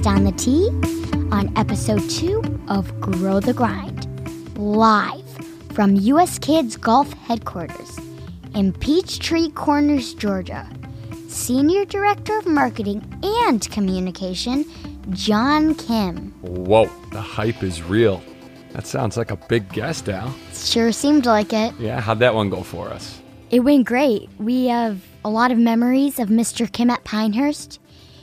pass down the tea on episode two of Grow the Grind, live from U.S. Kids Golf Headquarters in Peachtree Corners, Georgia. Senior Director of Marketing and Communication, John Kim. Whoa, the hype is real. That sounds like a big guest, Al. Sure seemed like it. Yeah, how'd that one go for us? It went great. We have a lot of memories of Mr. Kim at Pinehurst.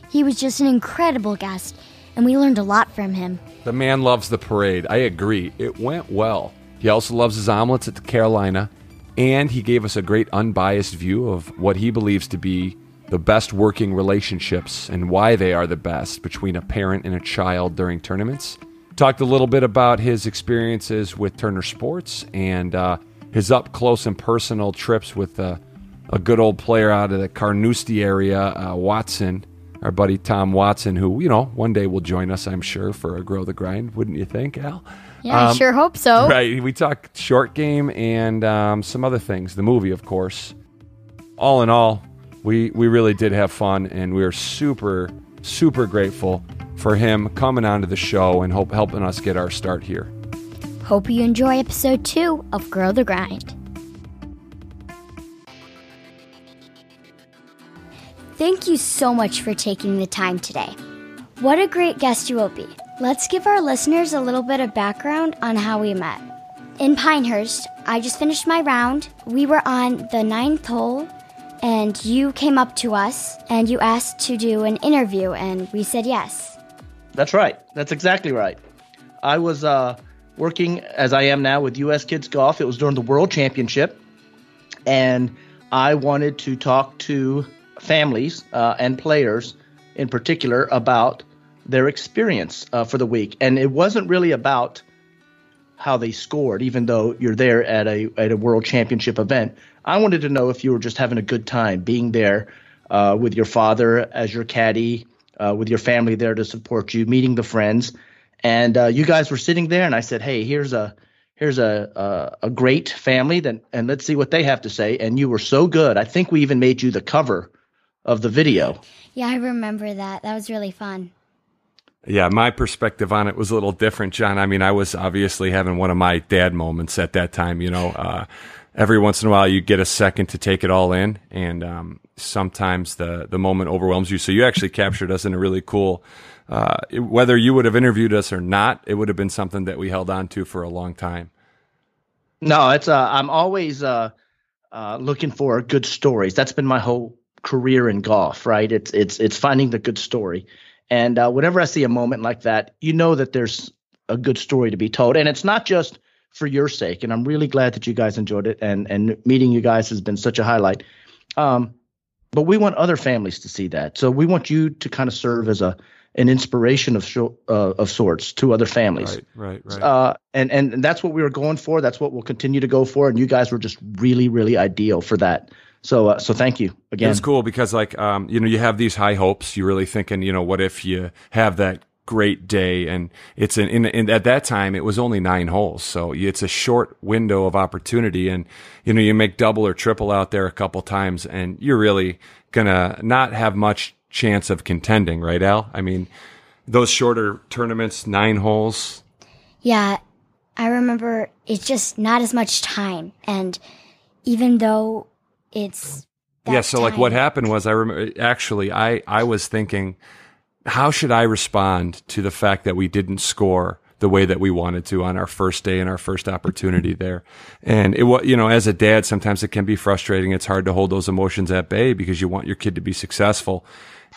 He was just an incredible guest, and we learned a lot from him. The man loves the parade. I agree. It went well. He also loves his omelets at the Carolina, and he gave us a great unbiased view of what he believes to be the best working relationships and why they are the best between a parent and a child during tournaments. Talked a little bit about his experiences with Turner Sports and uh, his up close and personal trips with uh, a good old player out of the Carnoustie area, uh, Watson, our buddy Tom Watson, who, you know, one day will join us, I'm sure, for a Grow the Grind, wouldn't you think, Al? Yeah, I sure hope so. Right. We talked short game and um, some other things, the movie, of course. All in all, we, we really did have fun, and we are super, super grateful for him coming onto the show and hope, helping us get our start here. Hope you enjoy episode two of Grow the Grind. Thank you so much for taking the time today. What a great guest you will be. Let's give our listeners a little bit of background on how we met. In Pinehurst, I just finished my round. We were on the ninth hole, and you came up to us and you asked to do an interview, and we said yes. That's right. That's exactly right. I was uh, working as I am now with U.S. Kids Golf. It was during the World Championship, and I wanted to talk to families uh, and players in particular about their experience uh, for the week. And it wasn't really about how they scored, even though you're there at a at a World Championship event. I wanted to know if you were just having a good time being there uh, with your father as your caddy, uh, with your family there to support you, meeting the friends, and uh, you guys were sitting there. And I said, "Hey, here's a here's a, a a great family, that, and let's see what they have to say." And you were so good. I think we even made you the cover of the video. Yeah, I remember that. That was really fun. Yeah, my perspective on it was a little different, John. I mean, I was obviously having one of my dad moments at that time. You know, uh, every once in a while you get a second to take it all in, and um, sometimes the the moment overwhelms you. So you actually captured us in a really cool. Uh, it, whether you would have interviewed us or not, it would have been something that we held on to for a long time. No, it's uh, I'm always uh, uh, looking for good stories. That's been my whole career in golf, right? It's it's it's finding the good story. And uh, whenever I see a moment like that, you know that there's a good story to be told, and it's not just for your sake. And I'm really glad that you guys enjoyed it, and and meeting you guys has been such a highlight. Um, but we want other families to see that, so we want you to kind of serve as a an inspiration of uh, of sorts to other families. Right, right, right. Uh, and and that's what we were going for. That's what we'll continue to go for. And you guys were just really, really ideal for that. So, uh, so thank you again. It's cool because, like, um, you know, you have these high hopes. You're really thinking, you know, what if you have that great day? And it's an, in, in, at that time, it was only nine holes. So it's a short window of opportunity. And, you know, you make double or triple out there a couple times and you're really going to not have much chance of contending, right, Al? I mean, those shorter tournaments, nine holes. Yeah. I remember it's just not as much time. And even though it's yeah so time. like what happened was i remember actually i i was thinking how should i respond to the fact that we didn't score the way that we wanted to on our first day and our first opportunity there? And it was you know as a dad sometimes it can be frustrating. It's hard to hold those emotions at bay because you want your kid to be successful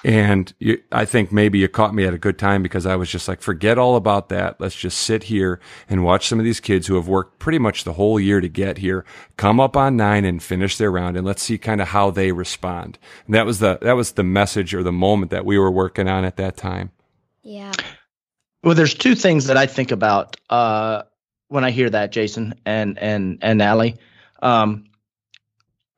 and you, I think maybe you caught me at a good time because I was just like, forget all about that. Let's just sit here and watch some of these kids who have worked pretty much the whole year to get here come up on nine and finish their round, and let's see kind of how they respond. And that was the that was the message or the moment that we were working on at that time. Yeah. Well, there's two things that I think about uh, when I hear that, Jason and and and Allie. Um,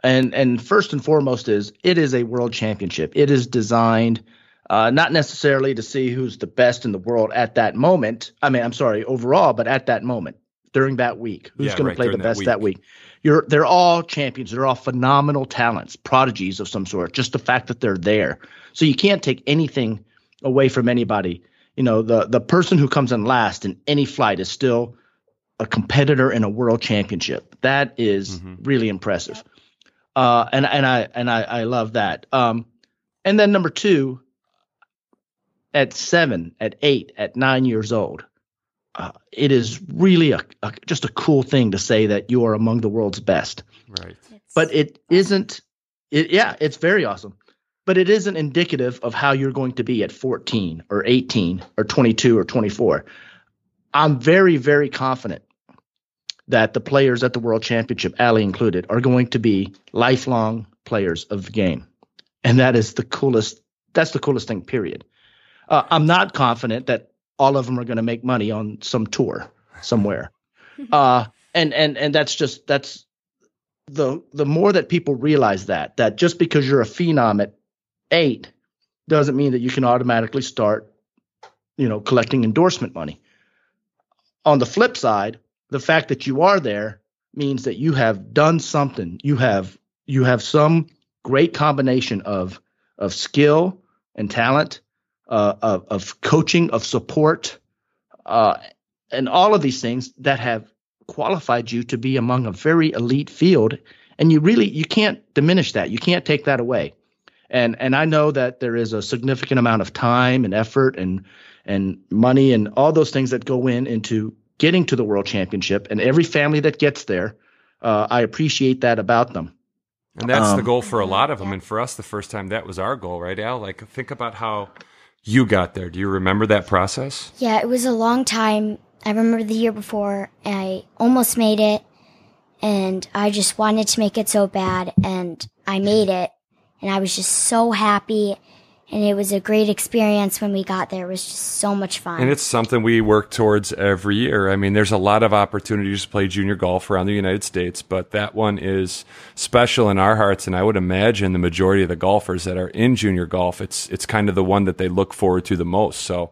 and and first and foremost is it is a world championship. It is designed uh, not necessarily to see who's the best in the world at that moment. I mean, I'm sorry, overall, but at that moment during that week, who's Yeah, going right, to play the during that best week. that week? You're they're all champions. They're all phenomenal talents, prodigies of some sort. Just the fact that they're there, so you can't take anything away from anybody you know, the the person who comes in last in any flight is still a competitor in a world championship. That is mm-hmm. really impressive. Uh, and and I and I, I love that. Um, and then number two, at seven, at eight, at nine years old, uh, it is really a, a, just a cool thing to say that you are among the world's best. Right. But it isn't. It, yeah, it's very awesome. But it isn't indicative of how you're going to be at 14 or 18 or 22 or 24. I'm very, very confident that the players at the World Championship, Ali included, are going to be lifelong players of the game, and that is the coolest. That's the coolest thing. Period. Uh, I'm not confident that all of them are going to make money on some tour somewhere, uh, and and and that's just that's the the more that people realize that that just because you're a phenom at eight doesn't mean that you can automatically start, you know, collecting endorsement money. On the flip side, the fact that you are there means that you have done something. You have you have some great combination of of skill and talent, uh, of, of coaching, of support, uh, and all of these things that have qualified you to be among a very elite field. And you really you can't diminish that. You can't take that away. And and I know that there is a significant amount of time and effort and and money and all those things that go in into getting to the world championship, and every family that gets there, uh, I appreciate that about them. And that's um, the goal for a lot of them. And for us, the first time that was our goal, right, Al? Like, think about how you got there. Do you remember that process? Yeah, it was a long time. I remember the year before, I almost made it, and I just wanted to make it so bad, and I made it, and I was just so happy and it was a great experience when we got there. It was just so much fun. And it's something we work towards every year. I mean, there's a lot of opportunities to play junior golf around the United States, but that one is special in our hearts. And I would imagine the majority of the golfers that are in junior golf, it's it's kind of the one that they look forward to the most. So,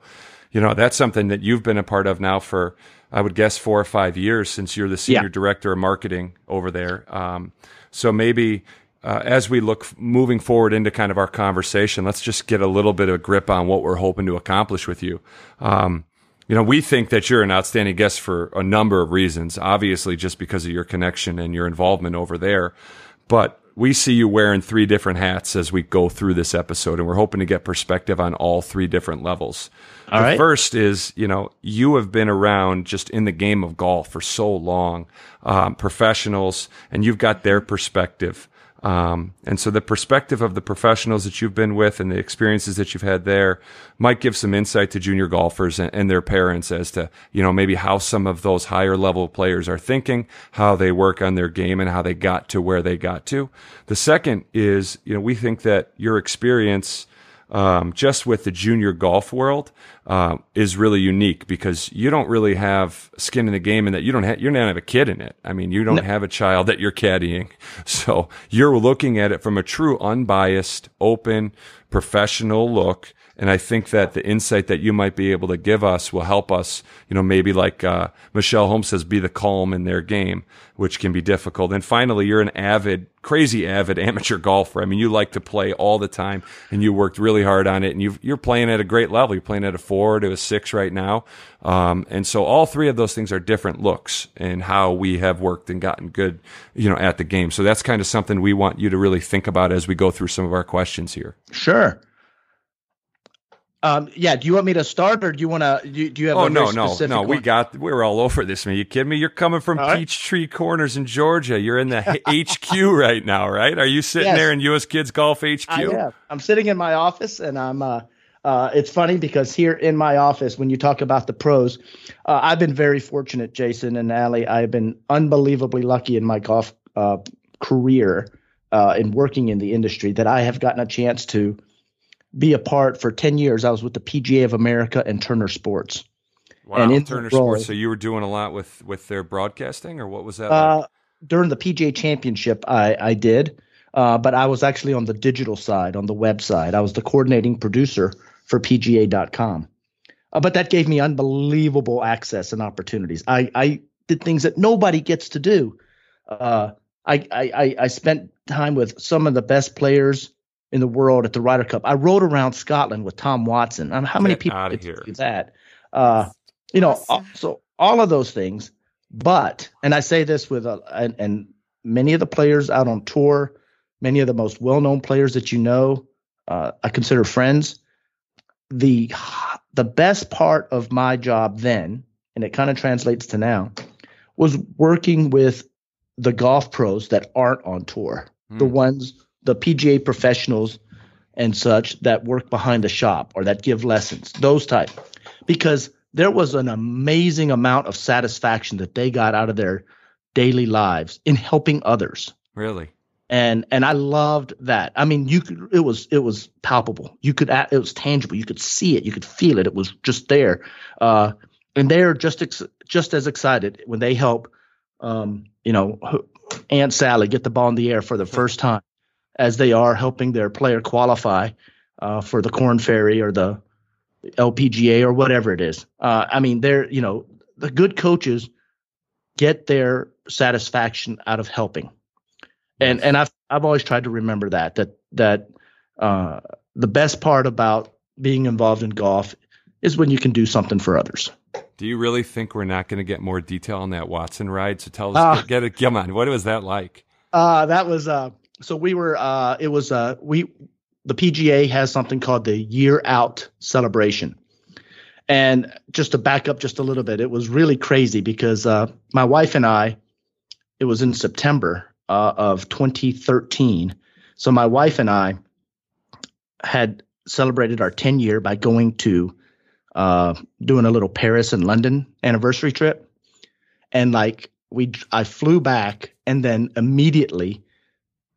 you know, that's something that you've been a part of now for I would guess four or five years since you're the senior yeah. director of marketing over there. Um, so maybe uh, as we look moving forward into kind of our conversation, let's just get a little bit of a grip on what we're hoping to accomplish with you. Um, you know, we think that you're an outstanding guest for a number of reasons. Obviously, just because of your connection and your involvement over there, but we see you wearing three different hats as we go through this episode, and we're hoping to get perspective on all three different levels. All the right. first is, you know, you have been around just in the game of golf for so long, um, professionals, and you've got their perspective. Um, and so the perspective of the professionals that you've been with and the experiences that you've had there might give some insight to junior golfers and, and, their parents as to, you know, maybe how some of those higher level players are thinking, how they work on their game and how they got to where they got to. The second is, you know, we think that your experience um, just with the junior golf world uh, is really unique because you don't really have skin in the game in that you don't have you don't have a kid in it. I mean, you don't no. have a child that you're caddying, so you're looking at it from a true unbiased, open, professional look and I think that the insight that you might be able to give us will help us, you know, maybe like uh, Michelle Holmes says, be the calm in their game, which can be difficult. And finally, you're an avid, crazy avid amateur golfer. I mean, you like to play all the time and you worked really hard on it and you are playing at a great level. You're playing at a four to a six right now. Um, and so all three of those things are different looks and how we have worked and gotten good, you know, at the game. So that's kind of something we want you to really think about as we go through some of our questions here. Sure. Um, yeah. Do you want me to start, or do you want to? Do, do, you have? Oh no, no, no. One? We got. We're all over this. Man, you kidding me? You're coming from all Peachtree. Corners in Georgia. You're in the HQ right now, right? Are you sitting yes. there in U.S. Kids Golf HQ? I am. I'm sitting in my office, and I'm. Uh, uh, it's funny because here in my office, when you talk about the pros, uh, I've been very fortunate, Jason and Ali. I've been unbelievably lucky in my golf uh, career uh, in working in the industry that I have gotten a chance to be a part for 10 years. I was with the PGA of America and Turner Sports. Wow, and in Turner role, Sports. So you were doing a lot with with their broadcasting, or what was that? Uh, like? During the PGA Championship, I I did, uh, but I was actually on the digital side, on the website. I was the coordinating producer for PGA.com. Uh, but that gave me unbelievable access and opportunities. I I did things that nobody gets to do. Uh, I, I I spent time with some of the best players in the world at the Ryder Cup. I rode around Scotland with Tom Watson. I mean, how many Get people outta could here. do that? Uh, you know, Awesome. so all of those things. But and I say this with uh, and, and many of the players out on tour, many of the most well-known players that you know, uh, I consider friends. The the best part of my job then, and it kind of translates to now, was working with the golf pros that aren't on tour, the Hmm. ones, the PGA professionals and such that work behind the shop or that give lessons, those type, because there was an amazing amount of satisfaction that they got out of their daily lives in helping others Really? and and I loved that. I mean, you could it was it was palpable. You could it was tangible. You could see it. You could feel it. It was just there. Uh, and they're just ex- just as excited when they help, um, you know, Aunt Sally get the ball in the air for the first time, as they are helping their player qualify uh, for the Korn Ferry or the LPGA or whatever it is. Uh, I mean, they're you know the good coaches get their satisfaction out of helping and and I've I've always tried to remember that that that uh, the best part about being involved in golf is when you can do something for others. Do you really think we're not going to get more detail on that Watson ride? So tell us, Ah. get it. Come on, what was that like? Uh, that was uh, so we were uh, it was uh, we the PGA has something called the year out celebration. And just to back up just a little bit, it was really crazy because uh, my wife and I, it was in September uh, of 2013. So my wife and I had celebrated our 10 year by going to uh, doing a little Paris and London anniversary trip. And like we, I flew back and then immediately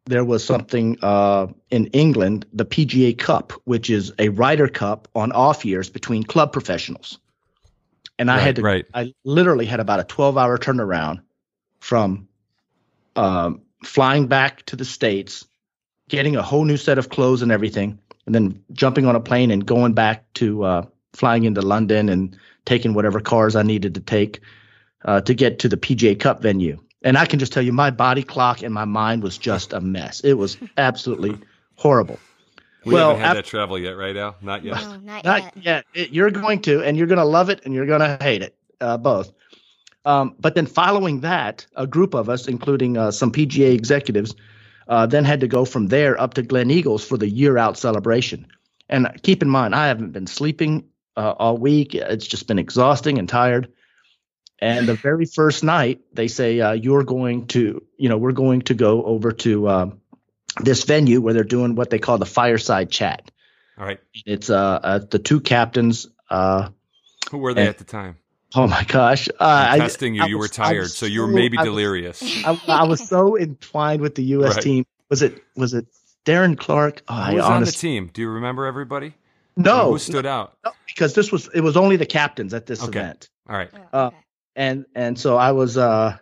there was something uh, in England, the PGA Cup, which is a Ryder Cup on off years between club professionals. And I Right, had to, right. I literally had about a 12 hour turnaround from um, flying back to the States, getting a whole new set of clothes and everything, and then jumping on a plane and going back to uh, flying into London and taking whatever cars I needed to take uh, to get to the PGA Cup venue. And I can just tell you, my body clock and my mind was just a mess. It was absolutely horrible. We Well, haven't had af- that travel yet, right, Al? Not yet. No, not, Not yet. yet. It- you're going to, and you're going to love it, and you're going to hate it, uh, both. Um, but then following that, a group of us, including uh, some PGA executives, uh, then had to go from there up to Gleneagles for the year out celebration. And keep in mind, I haven't been sleeping uh, all week. It's just been exhausting and tired. And the very first night, they say, uh, You're going to, you know, we're going to go over to um, this venue where they're doing what they call the fireside chat. All right. It's uh, uh the two captains. Uh, Who were they And- at the time? oh my gosh! Uh, I'm I, testing you. I you were was- I tired, was so you were maybe I was- delirious. I, I was so entwined with the U.S. Right. team. Was it was it Darren Clarke? Oh, Who I was on the team? Do you remember everybody? no, Who stood out? no, because this was it was only the captains at this Okay. event, All right. Oh, Uh, okay. And and so I was uh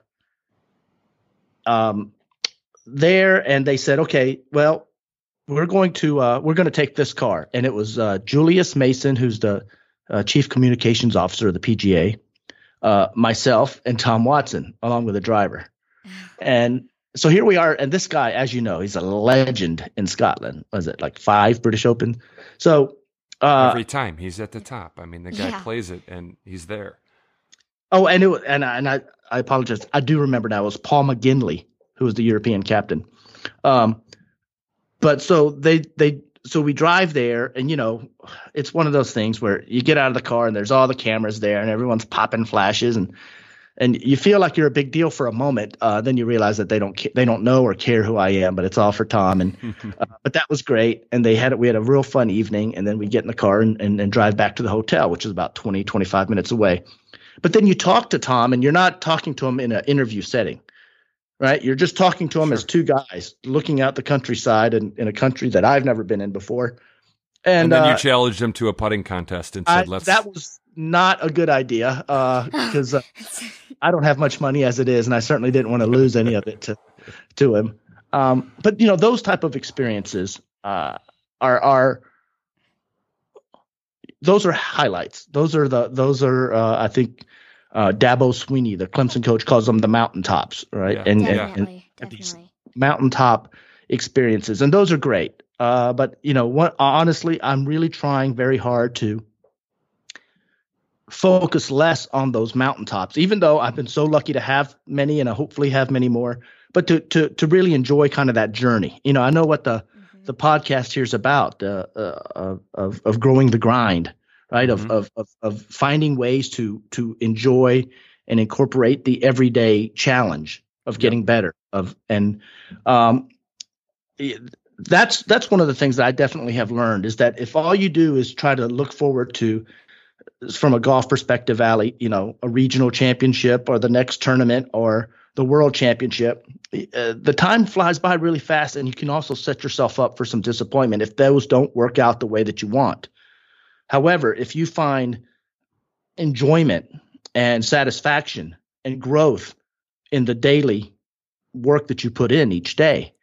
um there, and they said, okay, well, we're going to uh we're going to take this car, and it was uh Julius Mason, who's the uh, chief communications officer of the PGA, uh, myself, and Tom Watson, along with a driver. And so here we are, and this guy, as you know, he's a legend in Scotland. Was it like five British Open? So, uh, Every time he's at the top. I mean, the guy Yeah. plays it, and he's there. Oh, and it and I, and I, I apologize. I do remember now. It was Paul McGinley who was the European captain. Um, but so they they so we drive there, and you know, it's one of those things where you get out of the car and there's all the cameras there, and everyone's popping flashes and. And you feel like you're a big deal for a moment, uh, then you realize that they don't ca- they don't know or care who I am, but it's all for Tom. And Uh, but that was great. And they had we had a real fun evening. And then we get in the car and, and, and drive back to the hotel, which is about 20, 25 minutes away. But then you talk to Tom and you're not talking to him in an interview setting, right? You're just talking to him as two guys looking out the countryside in, in a country that I've never been in before. And, And, then uh, you challenged him to a putting contest and I- said, "Let's." that was not a good idea because uh, I don't have much money as it is, and I certainly didn't want to lose any of it to to him. Um, but you know, those type of experiences uh, are are those are highlights. Those are the those are uh, I think uh, Dabo Swinney, the Clemson coach, calls them the mountaintops, right? Yeah. And, and, and Definitely, and these- mountaintop experiences, and those are great. Uh, but you know, what, honestly, I'm really trying very hard to focus less on those mountaintops, even though I've been so lucky to have many and I hopefully have many more, but to, to, to really enjoy kind of that journey. You know, I know what the, mm-hmm. The podcast here is about, uh, uh, of, of growing the grind, right? Mm-hmm. Of, of, of, of finding ways to, to enjoy and incorporate the everyday challenge of getting yep. better of, and, um, that's, that's one of the things that I definitely have learned is that if all you do is try to look forward to from a golf perspective, Ali, you know, a regional championship or the next tournament or the world championship, uh, the time flies by really fast, and you can also set yourself up for some disappointment if those don't work out the way that you want. However, if you find enjoyment and satisfaction and growth in the daily work that you put in each day,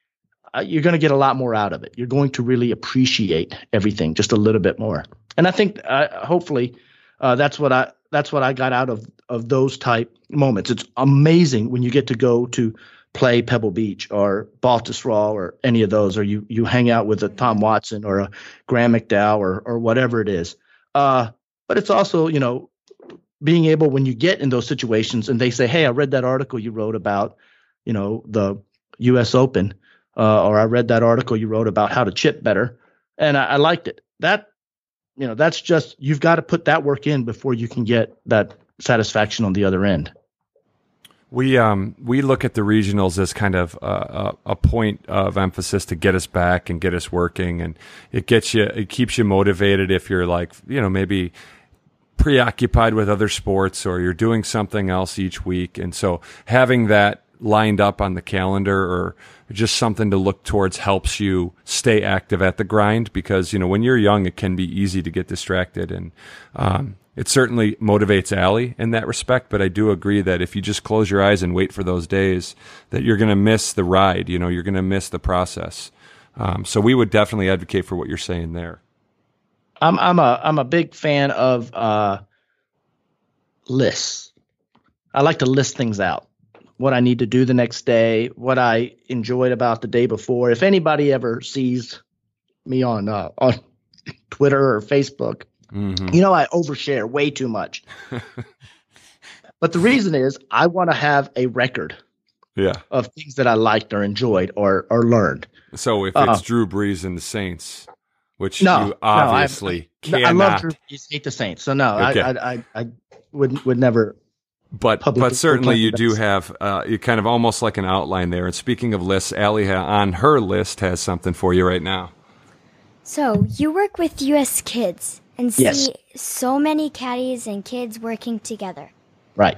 uh, you're going to get a lot more out of it. You're going to really appreciate everything just a little bit more. And I think, uh, hopefully, uh, that's what I that's what I got out of of those type moments. It's amazing when you get to go to play Pebble Beach or Baltusrol or any of those, or you you hang out with a Tom Watson or a Graeme McDowell or or whatever it is. Uh, but it's also you know being able when you get in those situations and they say, hey, I read that article you wrote about you know the U.S. Open, uh, or I read that article you wrote about how to chip better, and I, I liked it. That you know that's just you've got to put that work in before you can get that satisfaction on the other end. We um we look at the regionals as kind of a, a, point of emphasis to get us back and get us working, and it gets you it keeps you motivated if you're like you know maybe preoccupied with other sports or you're doing something else each week, and so having that lined up on the calendar or just something to look towards helps you stay active at the grind because you know when you're young it can be easy to get distracted. And um, it certainly motivates Ali in that respect but I do agree that if you just close your eyes and wait for those days that you're going to miss the ride you know you're going to miss the process. Um, so we would definitely advocate for what you're saying there. I'm I'm a I'm a big fan of uh, lists. I like to list things out. What I need to do the next day, what I enjoyed about the day before. If anybody ever sees me on uh, on Twitter or Facebook, mm-hmm. you know I overshare way too much. but the reason is I want to have a record yeah. of things that I liked or enjoyed or or learned. So if it's uh, Drew Brees and the Saints, which no, you obviously no, I, cannot. I love Drew Brees, hate the Saints. So no, okay. I, I I would would never but but certainly you do have uh, you kind of almost like an outline there. And speaking of lists, Ali on her list has something for you right now. So you work with U.S. Kids and see yes. so many caddies and kids working together. Right.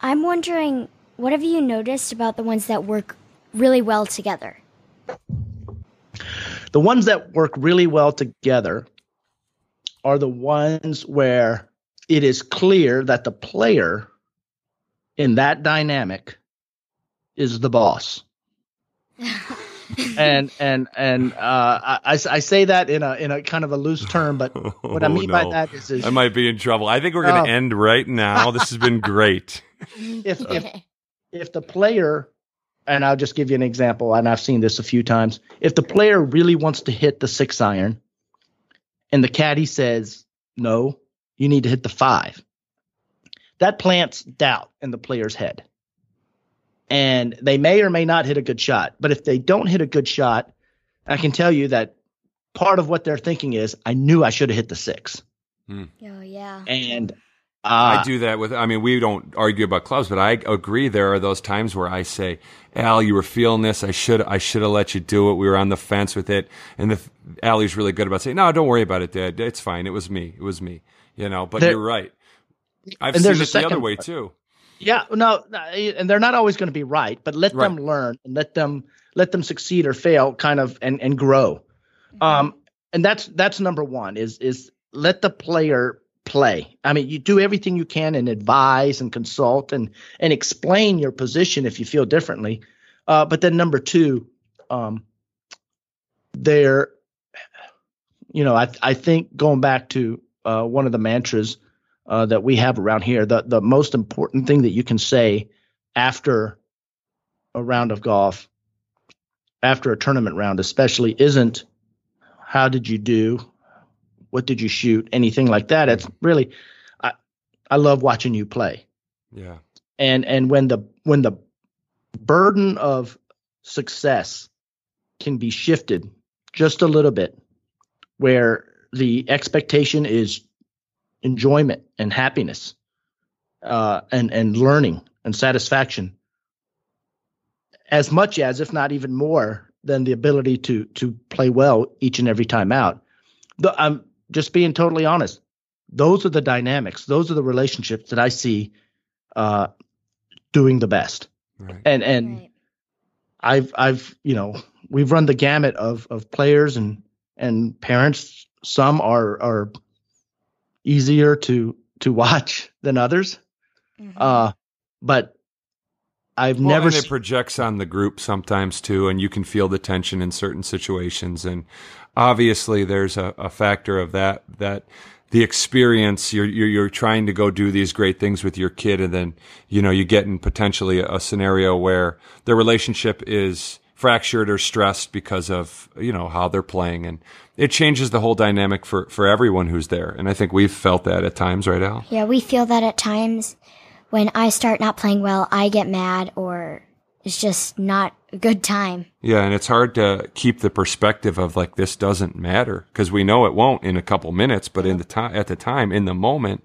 I'm wondering, what have you noticed about the ones that work really well together? The ones that work really well together are the ones where it is clear that the player in that dynamic is the boss. and and and uh, I, I say that in a in a kind of a loose term, but what I mean oh, no. by that is, is I might be in trouble. I think we're going to uh, end right now. This has been great. if if if the player, and I'll just give you an example, and I've seen this a few times. If the player really wants to hit the six iron, and the caddy says no, you need to hit the five, that plants doubt in the player's head. And they may or may not hit a good shot. But if they don't hit a good shot, I can tell you that part of what they're thinking is, I knew I should have hit the six. Hmm. Oh, yeah. And uh, I do that with, I mean, we don't argue about clubs, but I agree. There are those times where I say, Al, you were feeling this. I should, I should have let you do it. We were on the fence with it. And the, Ali's really good about saying, no, don't worry about it, Dad. It's fine. It was me. It was me. You know, but there, you're right. I've seen it the other way too. Yeah, no, and they're not always going to be right, but let right. them learn and let them let them succeed or fail, kind of, and and grow. Mm-hmm. Um, and that's that's number one is is let the player play. I mean, you do everything you can and advise and consult and and explain your position if you feel differently. Uh, but then number two, um, there, you know, I I think going back to uh, one of the mantras uh, that we have around here. The the most important thing that you can say after a round of golf, after a tournament round, especially, isn't how did you do, what did you shoot, anything like that. It's really, I, I love watching you play. Yeah. And and when the when the burden of success can be shifted just a little bit, where the expectation is enjoyment and happiness, uh, and and learning and satisfaction, as much as, if not even more, than the ability to to play well each and every time out. The, I'm just being totally honest. Those are the dynamics. Those are the relationships that I see uh, doing the best. Right. And and Right. I've I've you know we've run the gamut of of players and and parents. Some are are easier to to watch than others. Mhm. Uh, but I've Well, never and it se- projects on the group sometimes too, and you can feel the tension in certain situations. And obviously, there's a, a factor of that that the experience you're, you're you're trying to go do these great things with your kid, and then you know you get in potentially a scenario where the relationship is fractured or stressed because of you know how they're playing, and it changes the whole dynamic for for everyone who's there. And I think we've felt that at times, right, Al? Yeah, we feel that at times when I start not playing well, I get mad or it's just not a good time. Yeah, and it's hard to keep the perspective of like this doesn't matter because we know it won't in a couple minutes, but in the time at the time in the moment,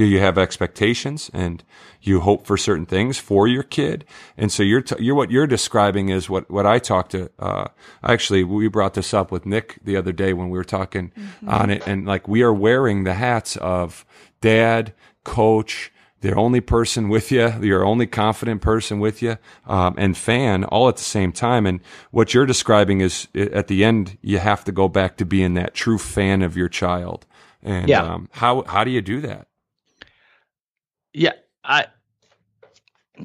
you you have expectations and you hope for certain things for your kid, and so you're t- you're what you're describing is what what I talked to. Uh, actually, we brought this up with Nick the other day when we were talking on it, and like we are wearing the hats of dad, coach the only person with you, your only confident person with you, um, and fan all at the same time. And what you're describing is at the end, you have to go back to being that true fan of your child. And Yeah. um, how how do you do that? Yeah I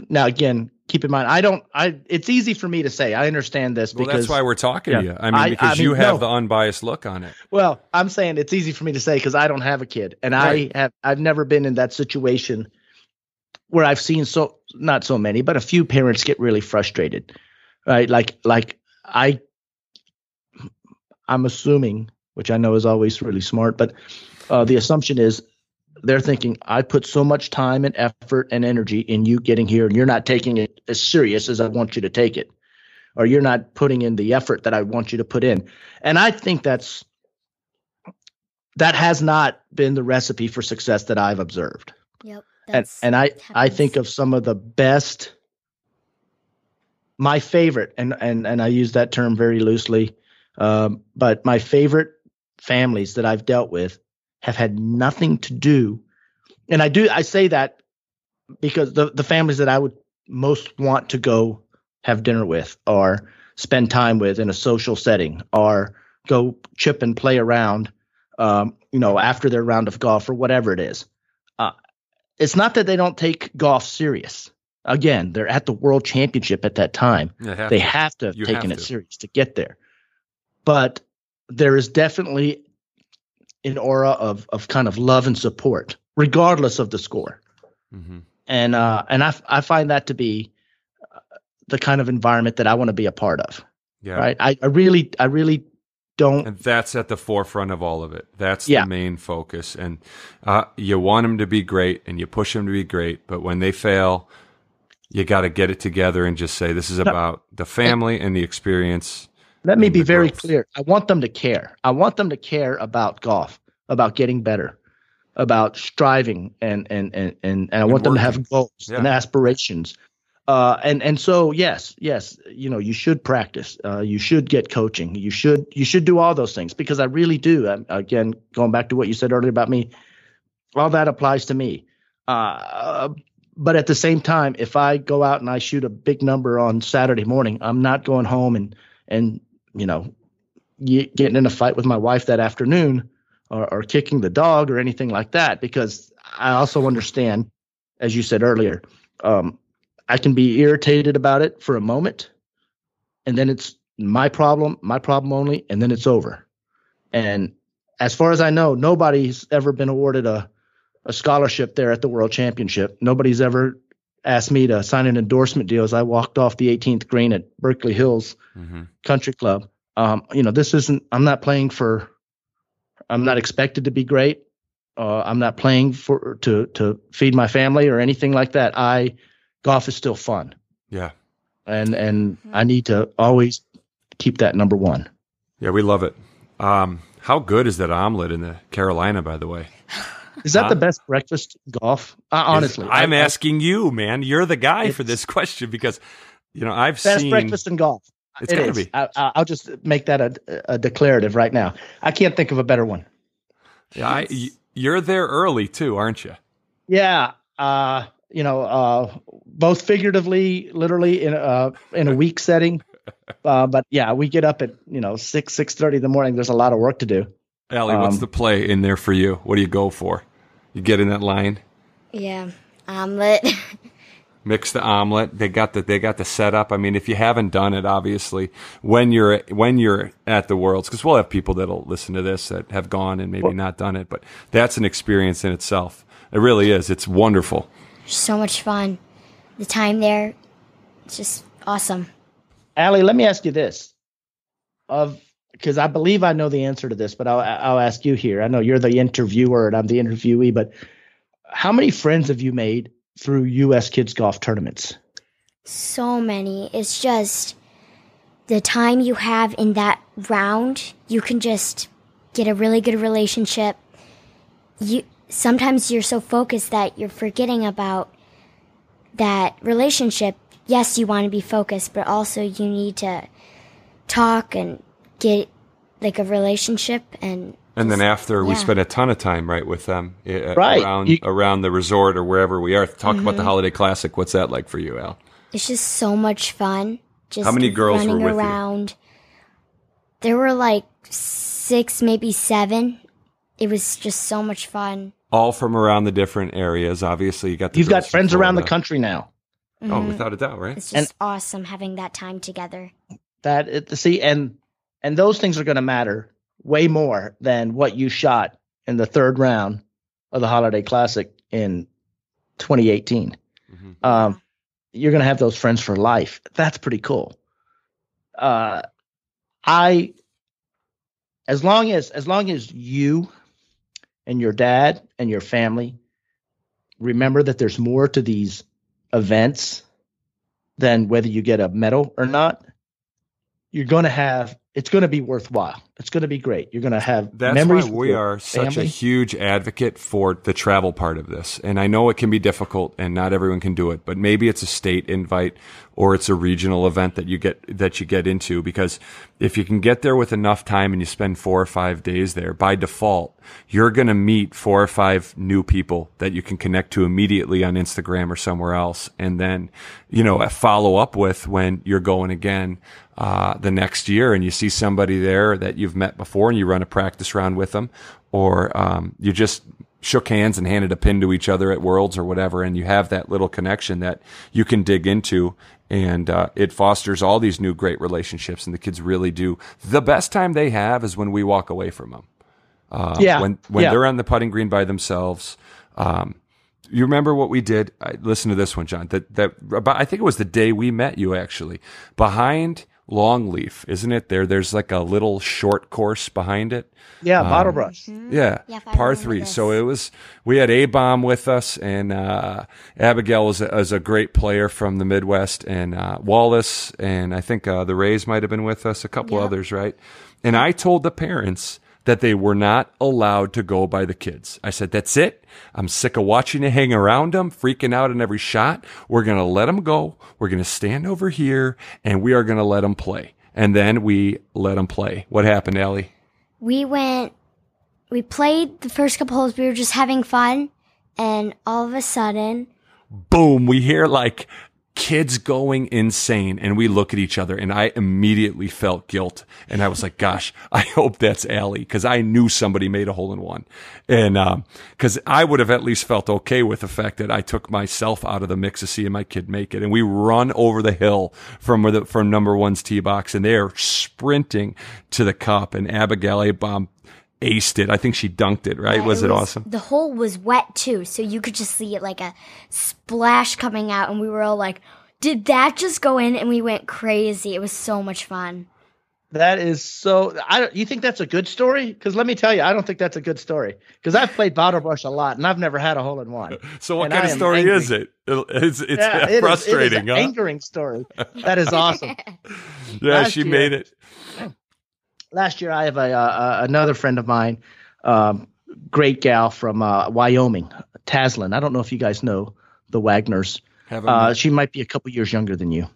now again keep in mind I don't I it's easy for me to say I understand this Well, because that's why we're talking yeah. to you. I mean, I- because I mean, you have no. the unbiased look on it. Well, I'm saying it's easy for me to say because I don't have a kid, and Right. I have I've never been in that situation where I've seen so not so many, but a few parents get really frustrated, right? Like like I I'm assuming, which I know is always really smart, but uh, the assumption is they're thinking I put so much time and effort and energy in you getting here, and you're not taking it as serious as I want you to take it, or you're not putting in the effort that I want you to put in, and I think that's that has not been the recipe for success that I've observed. Yep. And and I I think of some of the best my favorite and and and I use that term very loosely um, but my favorite families that I've dealt with have had nothing to do. And I do I say that because the the families that I would most want to go have dinner with or spend time with in a social setting or go chip and play around um, you know after their round of golf or whatever it is. Uh, it's not that they don't take golf serious. Again they're at the world championship at that time. Have they to. have to have You taken have it serious to get there. But there is definitely an aura of of kind of love and support regardless of the score Mhm. and uh and i i find that to be uh, the kind of environment that i want to be a part of Yeah. right i, I really i really don't And that's at the forefront of all of it. That's Yeah. the main focus. And uh, you want them to be great and you push them to be great. But when they fail, you got to get it together and just say, this is about the family and the experience. Let me be very growth. clear. I want them to care. I want them to care about golf, about getting better, about striving, and and and and, and I And want them to have goals Yeah. and aspirations. Uh, and and so yes, yes, you know, you should practice. Uh, you should get coaching. You should you should do all those things because I really do. i again, going back to what you said earlier about me, all that applies to me. Uh, but at the same time, if I go out and I shoot a big number on Saturday morning, I'm not going home and and you know getting in a fight with my wife that afternoon or, or kicking the dog or anything like that because I also understand, as you said earlier, um, I can be irritated about it for a moment, and then it's my problem, my problem only, and then it's over. And as far as I know, nobody's ever been awarded a a scholarship there at the World Championship. Nobody's ever asked me to sign an endorsement deal as I walked off the 18th green at Berkeley Hills hmm Country Club. Um, you know, this isn't. I'm not playing for. I'm not expected to be great. Uh, I'm not playing for to to feed my family or anything like that. I golf is still fun. Yeah. And and I need to always keep that number one. Yeah, we love it. Um, how good is that omelet in the Carolina, by the way? Is that the best breakfast golf? Uh, honestly, I'm I, asking you, man. You're the guy for this question because you know I've best seen breakfast in golf. It's It gotta is. be. I, will just make that a, a declarative right now. I can't think of a better one. Yeah, I, you're there early too, aren't you? Yeah, uh, you know, uh, both figuratively, literally in a in a week setting. Uh, but yeah, we get up at you know six six thirty in the morning. There's a lot of work to do. Allie, what's Um, the play in there for you? What do you go for? You get in that line, Yeah. Omelet. mix the omelet. They got the they got the setup. I mean, if you haven't done it, obviously, when you're when you're at the Worlds, because we'll have people that'll listen to this that have gone and maybe not done it, but that's an experience in itself. It really is. It's wonderful. so much fun. The time there, it's just awesome. Allie, let me ask you this: of because I believe I know the answer to this, but I'll I'll ask you here. I know you're the interviewer and I'm the interviewee, but how many friends have you made through U.S. Kids Golf tournaments? So many. It's just the time you have in that round, you can just get a really good relationship. You sometimes you're so focused that you're forgetting about that relationship. Yes, you want to be focused, but also you need to talk and get like a relationship and And then after we yeah. spend a ton of time right with them uh, Right. around You- around the resort or wherever we are. Talk about the Mm-hmm. holiday classic. What's that like for you, Al? it's just so much fun. Just How many girls were running with you? around. There were like six, maybe seven. It was just so much fun. All from around the different areas. Obviously, you got the You've got friends around the country now. Oh, without a doubt, right? It's just awesome having that time together. That it, see, and and those things are going to matter way more than what you shot in the third round of the Holiday Classic in 2018. Mhm. Um, you're going to have those friends for life. That's pretty cool. Uh, I, as long as as long as you and your dad and your family remember that there's more to these events than whether you get a medal or not, you're going to have. It's going to be worthwhile. It's going to be great. You're going to have That's memories. why we are such a huge advocate for the travel part of this. And I know it can be difficult and not everyone can do it, but maybe it's a state invite or it's a regional event that you get that you get into because if you can get there with enough time and you spend 4 or 5 days there, by default, you're going to meet four or five new people that you can connect to immediately on Instagram or somewhere else and then, you know, follow up with when you're going again uh, the next year and you see somebody there that you've met before and you run a practice round with them, or um, you just shook hands and handed a pin to each other at Worlds or whatever, and you have that little connection that you can dig into. And uh, it fosters all these new great relationships, and the kids really do. The best time they have is when we walk away from them. Uh, Yeah, When when yeah. they're on the putting green by themselves. Um, you remember what we did? I, listen to this one, John. That that about, I think it was the day we met you actually behind Longleaf, isn't it? There, there's like a little short course behind it. Yeah, bottle brush. Yeah, Yeah, if par three. this. So it was. We had a bomb with us, and uh, Abigail was a, was a great player from the Midwest, and uh, Wallace, and I think uh, the Rays might have been with us. A couple Yeah. others, right? And I told the parents that they were not allowed to go by the kids. I said, "That's it. I'm sick of watching you hang around them, freaking out in every shot. We're gonna let them go. We're gonna stand over here, and we are gonna let them play." And then we let them play. What happened, Allie? We went, we played the first couple holes. We were just having fun. And all of a sudden, boom, we hear like kids going insane and we look at each other and I immediately felt guilt. And I was like, gosh, I hope that's Allie because I knew somebody made a hole in one. And, um, cause I would have at least felt okay with the fact that I took myself out of the mix of seeing my kid make it. And we run over the hill from where the, from number one's tee box and they are sprinting to the cup and Abigail A bomb aced it. I think she dunked it, right? Yeah, was it, awesome? The hole was wet too, so you could just see it like a splash coming out, and we were all like, "Did that just go in?" And we went crazy. It was so much fun. That is so. I don't, you think that's a good story? Because let me tell you, I don't think that's a good story. Because I've played bottle brush a lot, and I've never had a hole in one. So what And kind I of story angry. is it? It's it's Yeah, it is- frustrating, it is an huh? angering story. That is awesome. yeah, last she year- made it. Oh. Last year, I have a uh, another friend of mine, um, great gal from uh, Wyoming, Taslin. I don't know if you guys know the Wagners. Uh, she might be a couple years younger than you,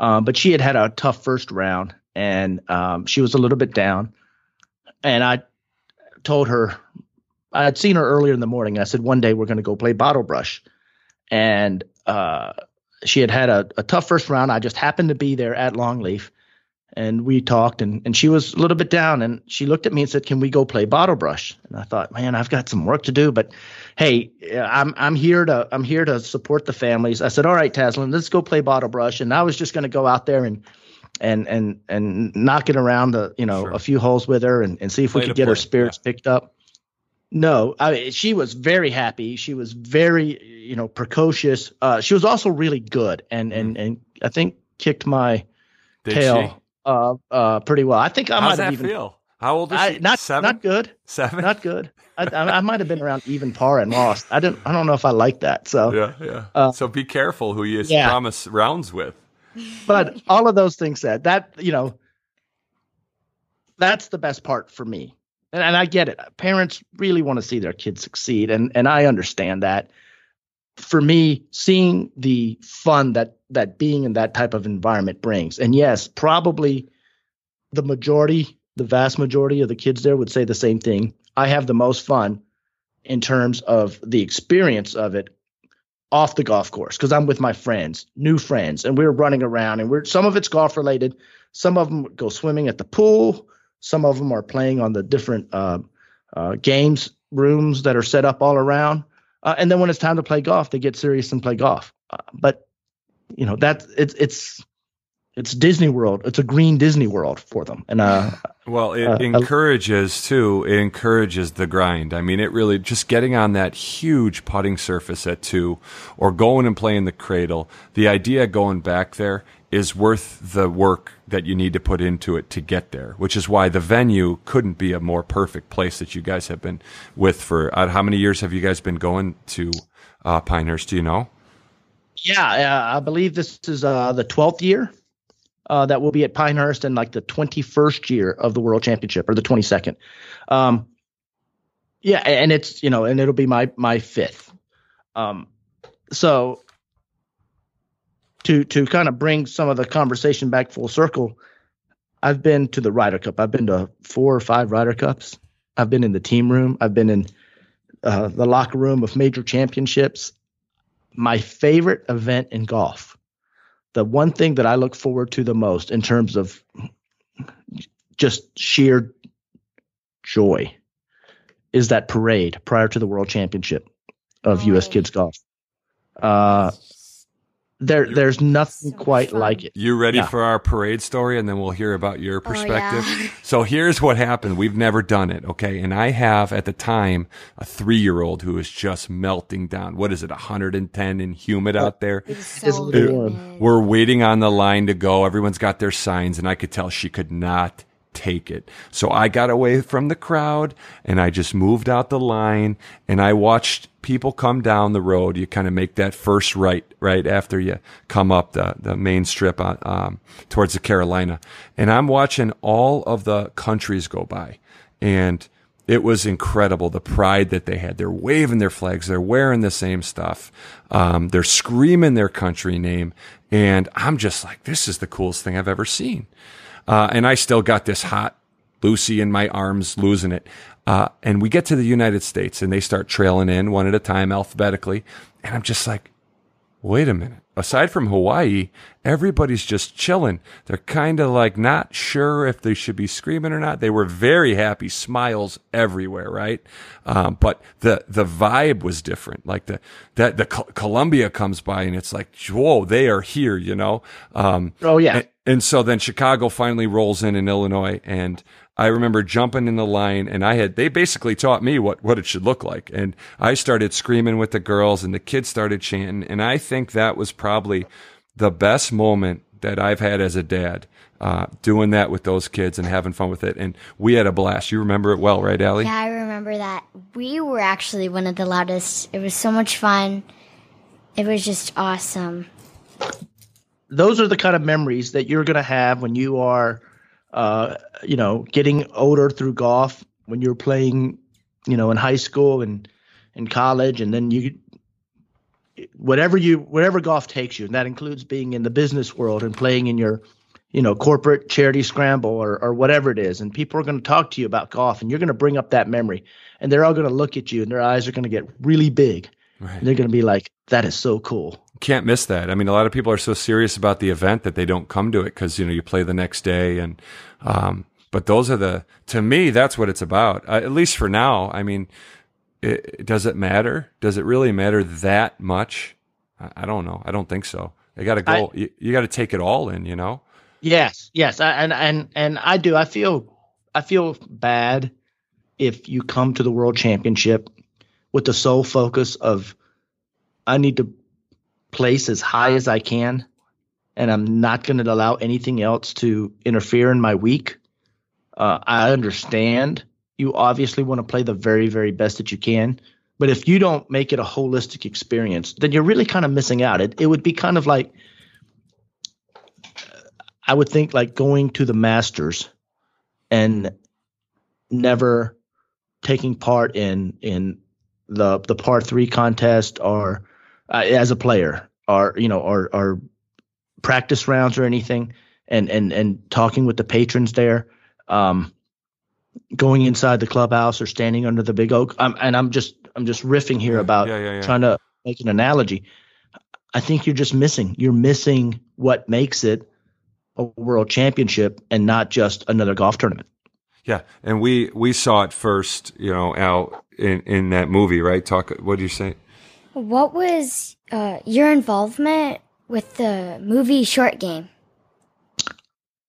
um, but she had had a tough first round, and um, she was a little bit down. And I told her I had seen her earlier in the morning. I said one day we're going to go play bottle brush, and uh, she had had a, a tough first round. I just happened to be there at Longleaf, and we talked, and and she was a little bit down, and she looked at me and said, "Can we go play bottle brush?" And I thought, man, I've got some work to do, but hey, I'm I'm here to I'm here to support the families. I said, all right, Taslin, let's go play bottle brush, and I was just going to go out there and. And and and knock it around the you know Sure. a few holes with her and, and see if Play we could get her play, spirits picked up. No, I, she was very happy. She was very, you know, precocious. Uh, she was also really good, and and and I think kicked my Did tail she? Uh, uh, pretty well. I think I How's might have even feel? How old is I, she? not Seven? not good, Seven? not good. I, I, I might have been around even par and lost. I didn't. I don't know if I like that. So, yeah, yeah. Uh, so be careful who you yeah. promise rounds with. but all of those things said, that you know, that's the best part for me. And, and I get it. Parents really want to see their kids succeed, and and I understand that. For me, seeing the fun that that being in that type of environment brings, and yes, probably the majority, the vast majority of the kids there would say the same thing. I have the most fun in terms of the experience of it off the golf course because I'm with my friends, new friends, and we're running around and we're some of it's golf related. Some of them go swimming at the pool. Some of them are playing on the different uh, uh, games rooms that are set up all around. Uh, and then when it's time to play golf, they get serious and play golf. Uh, but you know that it's it's it's Disney World. It's a green Disney World for them. And uh, Well, it Uh, encourages too. It encourages the grind. I mean, it really just getting on that huge putting surface at two, or going and playing the cradle. The idea going back there is worth the work that you need to put into it to get there. Which is why the venue couldn't be a more perfect place that you guys have been with for. Uh, how many years have you guys been going to uh, Pinehurst? Do you know? Yeah, uh, I believe this is uh, the 12th year uh, that will be at Pinehurst and like the 21st year of the World Championship or the 22nd. Um, yeah, and it's you know, and it'll be my my fifth. Um, so to to kind of bring some of the conversation back full circle, I've been to the Ryder Cup. I've been to four or five Ryder Cups. I've been in the team room. I've been in uh, the locker room of major championships my favorite event in golf, the one thing that I look forward to the most in terms of just sheer joy, is that parade prior to the World Championship of U.S. Oh. Kids Golf. Uh, there, there's nothing So quite fun. like it. You ready Yeah. for our parade story, and then we'll hear about your Oh, yeah. perspective. So here's what happened. We've never done it, okay? And I have at the time a three-year-old who is just melting down. What is it? 110 and humid out there. It's It's so warm. humid. We're waiting on the line to go. Everyone's got their signs, and I could tell she could not take it. So I got away from the crowd and I just moved out the line and I watched people come down the road. You kind of make that first right, right after you come up the, the main strip on, um, towards the Carolina. And I'm watching all of the countries go by and it was incredible the pride that they had. They're waving their flags. They're wearing the same stuff. Um, they're screaming their country name. And I'm just like, this is the coolest thing I've ever seen. Uh, and I still got this hot Lucy in my arms, losing it. Uh, and we get to the United States and they start trailing in one at a time alphabetically. And I'm just like, wait a minute. Aside from Hawaii, everybody's just chilling. They're kind of like not sure if they should be screaming or not. They were very happy, smiles everywhere, right? Um, but the the vibe was different. Like the that the Col- Columbia comes by and it's like, whoa, they are here, you know. Um, Oh yeah, and, and so then Chicago finally rolls in in Illinois, and I remember jumping in the line, and I had they basically taught me what what it should look like, and I started screaming with the girls, and the kids started chanting, and I think that was probably the best moment that I've had as a dad, uh, doing that with those kids and having fun with it. And we had a blast. You remember it well, right, Allie? Yeah, I remember that. We were actually one of the loudest. It was so much fun. It was just awesome. Those are the kind of memories that you're going to have when you are, uh, you know, getting older through golf, when you're playing, you know, in high school and in college, and then you whatever you whatever golf takes you, and that includes being in the business world and playing in your you know corporate charity scramble or or whatever it is, and people are going to talk to you about golf, and you're going to bring up that memory, and they're all going to look at you, and their eyes are going to get really big, right. and they're going to be like, "That is so cool." Can't miss that. I mean, a lot of people are so serious about the event that they don't come to it because you know you play the next day, and um, but those are the to me that's what it's about. Uh, at least for now. I mean it, does it matter? Does it really matter that much? I, I don't know. I don't think so. You got to go. I, you, you got to take it all in. You know. Yes, yes, I, and and and I do. I feel I feel bad if you come to the World Championship with the sole focus of I need to place as high as I can, and I'm not going to allow anything else to interfere in my week. Uh, I understand you obviously want to play the very, very best that you can. But if you don't make it a holistic experience, then you're really kind of missing out. It, it would be kind of like, I would think like going to the Masters and never taking part in in the the par three contest or uh, as a player or you know or or practice rounds or anything and and and talking with the patrons there um going inside the clubhouse or standing under the big oak. I'm, and I'm just I'm just riffing here about yeah, yeah, yeah. trying to make an analogy. I think you're just missing. You're missing what makes it a world championship and not just another golf tournament. Yeah, and we we saw it first, you know, out in in that movie, right? Talk. What do you say? What was uh, your involvement with the movie Short Game?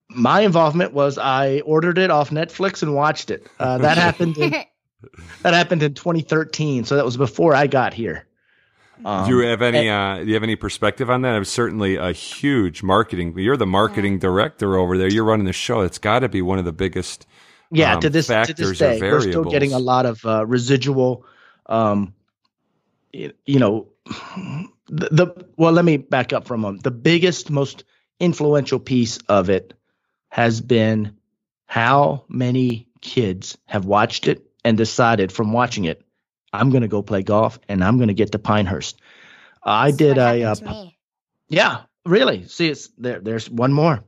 my involvement was I ordered it off Netflix and watched it. Uh, that happened. In, that happened in 2013, so that was before I got here. Um, do you have any? And, uh, do you have any perspective on that? It was certainly a huge marketing. You're the marketing director over there. You're running the show. It's got to be one of the biggest. Yeah, um, to this to this day, we're still getting a lot of uh, residual. Um, you, you know, the, the well. Let me back up from them. The biggest, most influential piece of it has been how many kids have watched it and decided from watching it, I'm going to go play golf and I'm going to get to Pinehurst. I did a, uh, yeah, really. See, it's there. There's one more.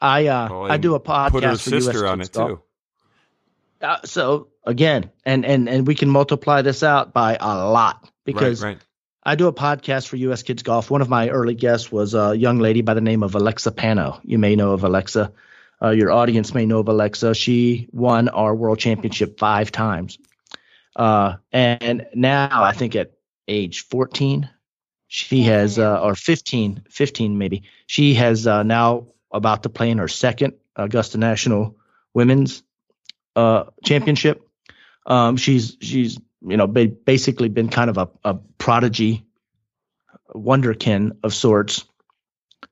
I uh, oh, I do a podcast. Put her sister on it golf. too. Uh, so again, and and and we can multiply this out by a lot because right, right. I do a podcast for U.S. Kids Golf. One of my early guests was a young lady by the name of Alexa Pano. You may know of Alexa. Uh, your audience may know of Alexa. She won our world championship five times. Uh, and now I think at age 14, she has, uh, or 15, 15 maybe, she has uh, now about to play in her second Augusta National Women's uh, Championship. Um, she's, she's, you know, basically been kind of a, a prodigy, wonderkin of sorts.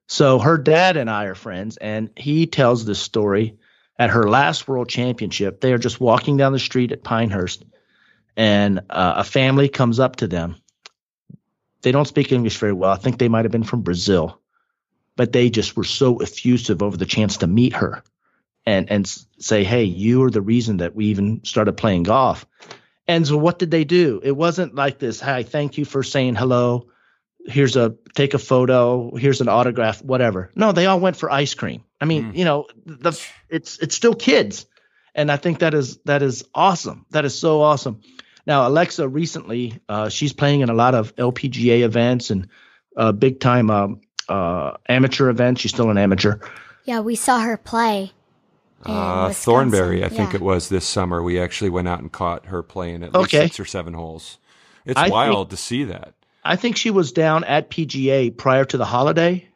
So her dad and I are friends, and he tells this story at her last world championship. They are just walking down the street at Pinehurst, and uh, a family comes up to them. They don't speak English very well. I think they might have been from Brazil, but they just were so effusive over the chance to meet her and and say, "Hey, you are the reason that we even started playing golf." And so, what did they do? It wasn't like this. Hi, thank you for saying hello here's a take a photo, here's an autograph, whatever. No, they all went for ice cream. I mean, mm. you know, the it's it's still kids. And I think that is that is awesome. That is so awesome. Now, Alexa recently, uh, she's playing in a lot of LPGA events and uh, big time um, uh, amateur events. She's still an amateur. Yeah, we saw her play. Uh, Thornberry, I think yeah. it was this summer. We actually went out and caught her playing at least six or seven holes. It's I wild think, to see that. I think she was down at PGA prior to the holiday,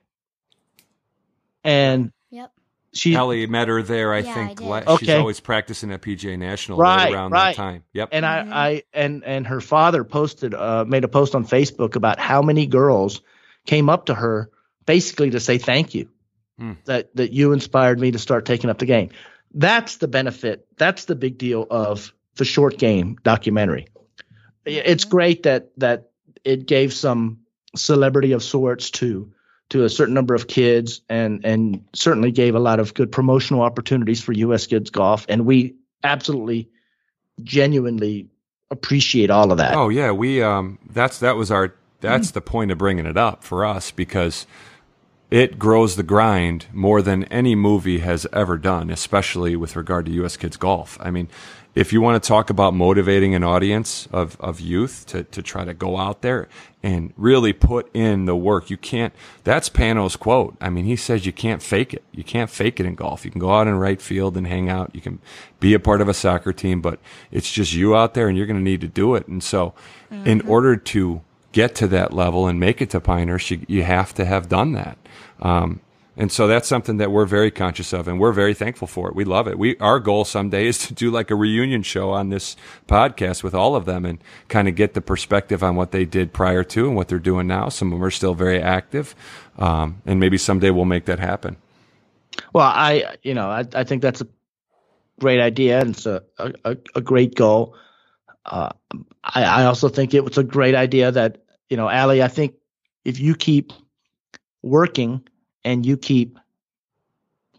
and yep. she Ellie met her there. I yeah, think I she's okay. always practicing at PGA National right, around right. that time. Yep. And mm-hmm. I, I and and her father posted uh, made a post on Facebook about how many girls came up to her basically to say thank you. Mm. that that you inspired me to start taking up the game. That's the benefit. That's the big deal of the short game documentary. It's mm-hmm. great that that it gave some celebrity of sorts to to a certain number of kids and and certainly gave a lot of good promotional opportunities for US kids golf and we absolutely genuinely appreciate all of that. Oh yeah, we um that's that was our that's mm-hmm. the point of bringing it up for us because it grows the grind more than any movie has ever done, especially with regard to US kids golf. I mean, if you want to talk about motivating an audience of, of youth to, to try to go out there and really put in the work, you can't. That's Pano's quote. I mean, he says you can't fake it. You can't fake it in golf. You can go out in right field and hang out. You can be a part of a soccer team, but it's just you out there and you're going to need to do it. And so, mm-hmm. in order to get to that level and make it to Pinehurst, you, you have to have done that. Um, and so that's something that we're very conscious of and we're very thankful for it. We love it. We, our goal someday is to do like a reunion show on this podcast with all of them and kind of get the perspective on what they did prior to and what they're doing now. Some of them are still very active. Um, and maybe someday we'll make that happen. Well, I, you know, I, I think that's a great idea and it's a, a, a great goal. Uh, I, I also think it was a great idea that, you know, Allie, I think if you keep working and you keep